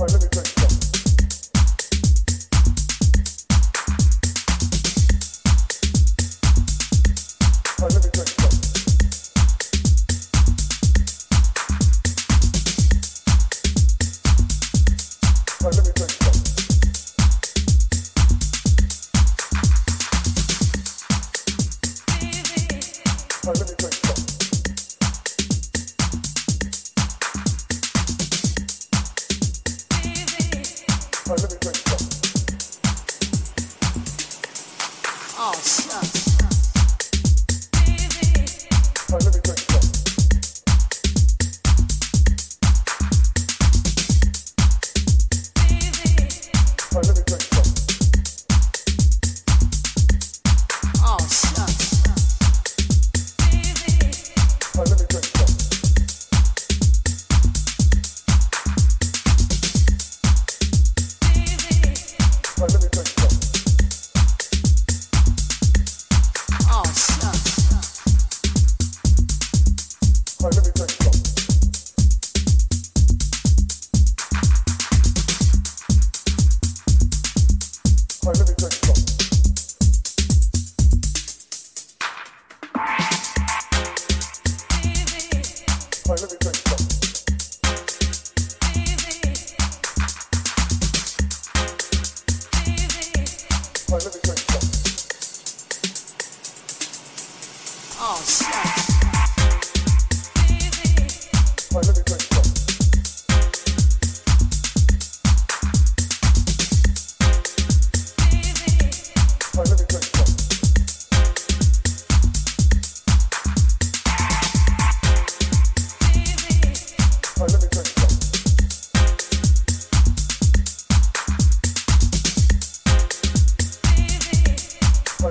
All right, let me.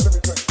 rhythm, rhythm.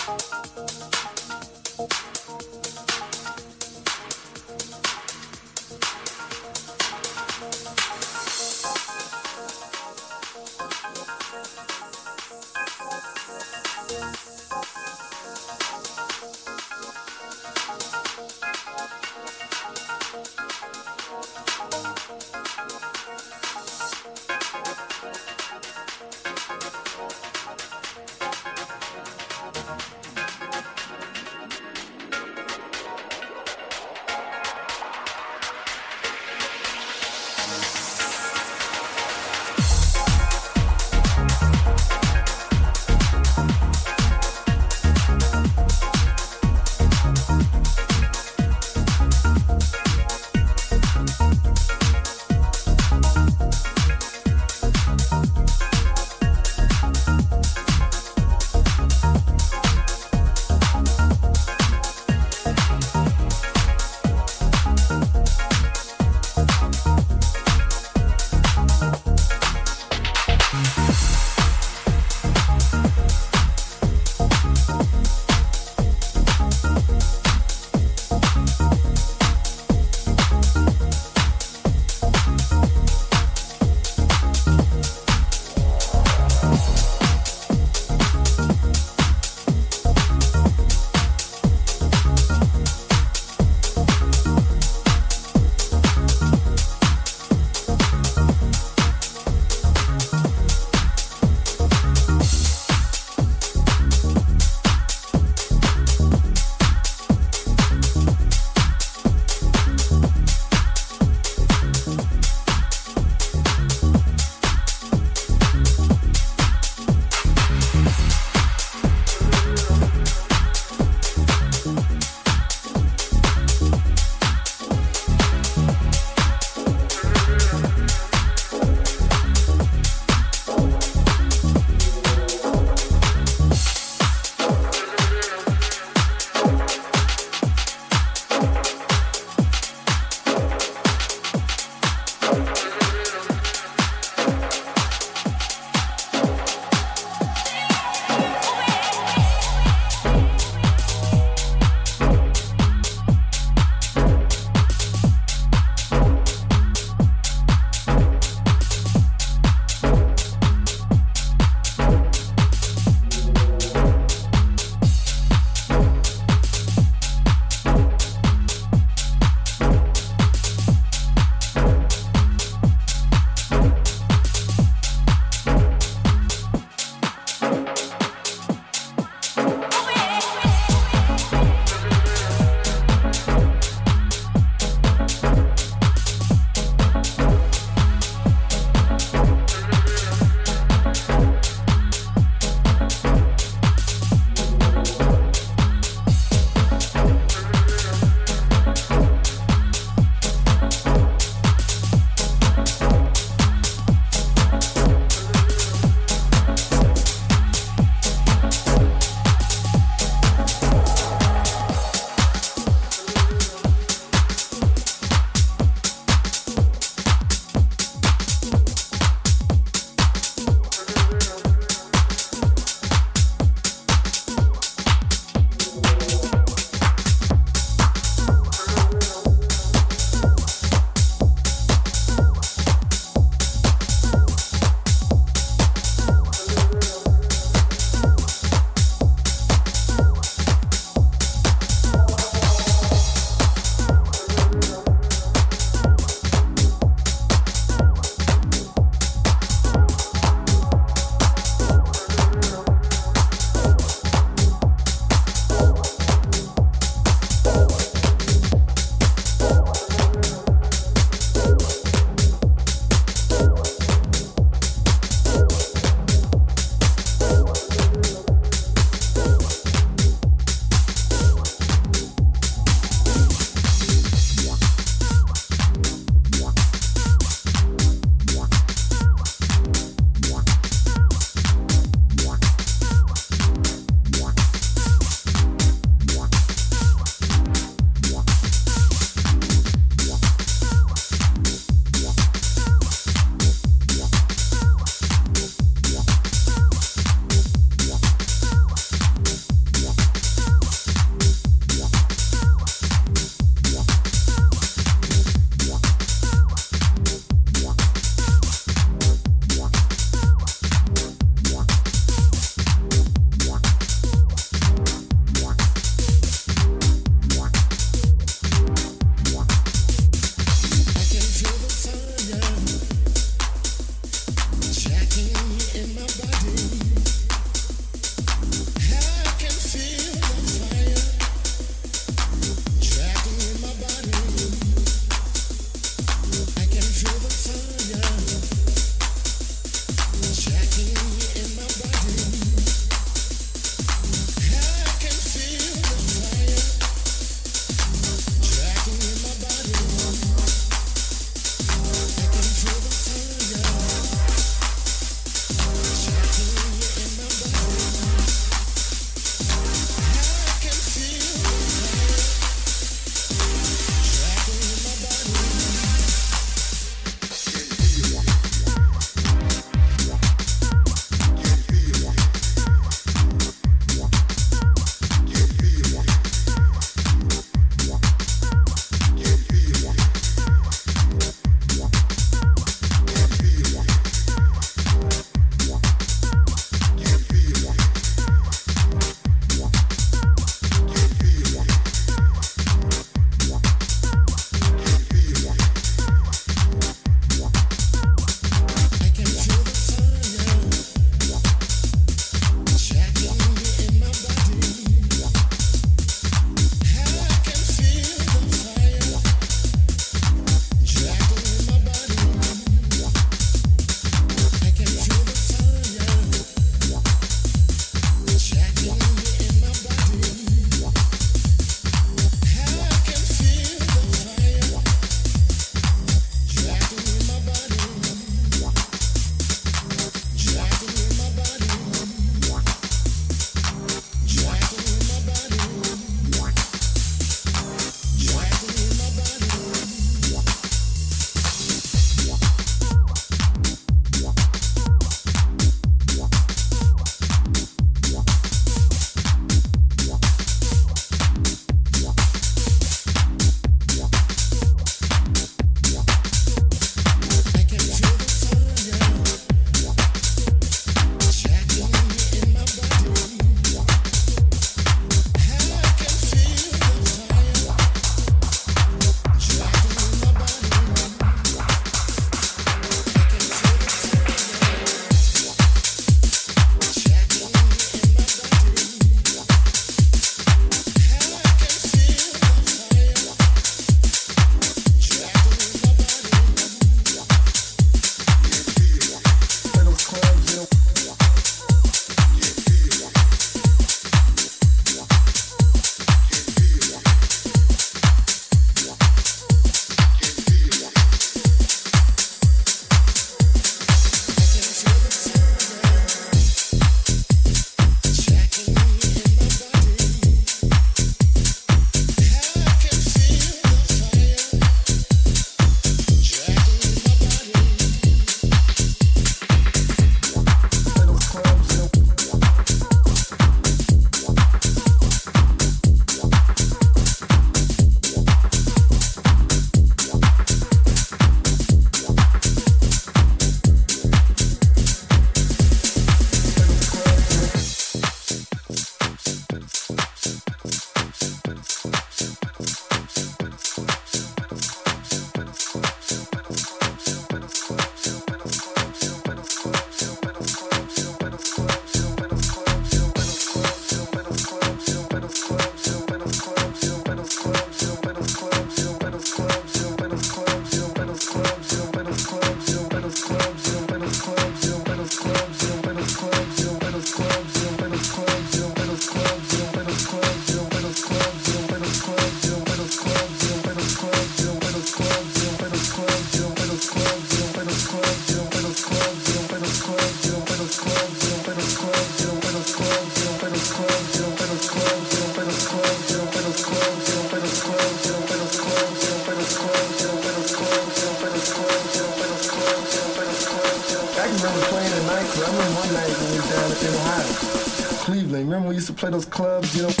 You know?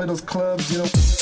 Play those clubs, you know.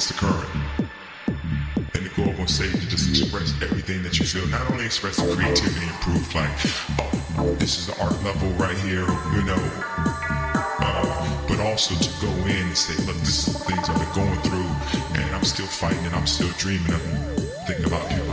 against the current. And to go up on stage to just express everything that you feel. Not only express the creativity and proof, like, oh, this is the art level right here, you know. Uh, but also to go in and say, look, this is the things I've been going through, and I'm still fighting, and I'm still dreaming. of thinking about people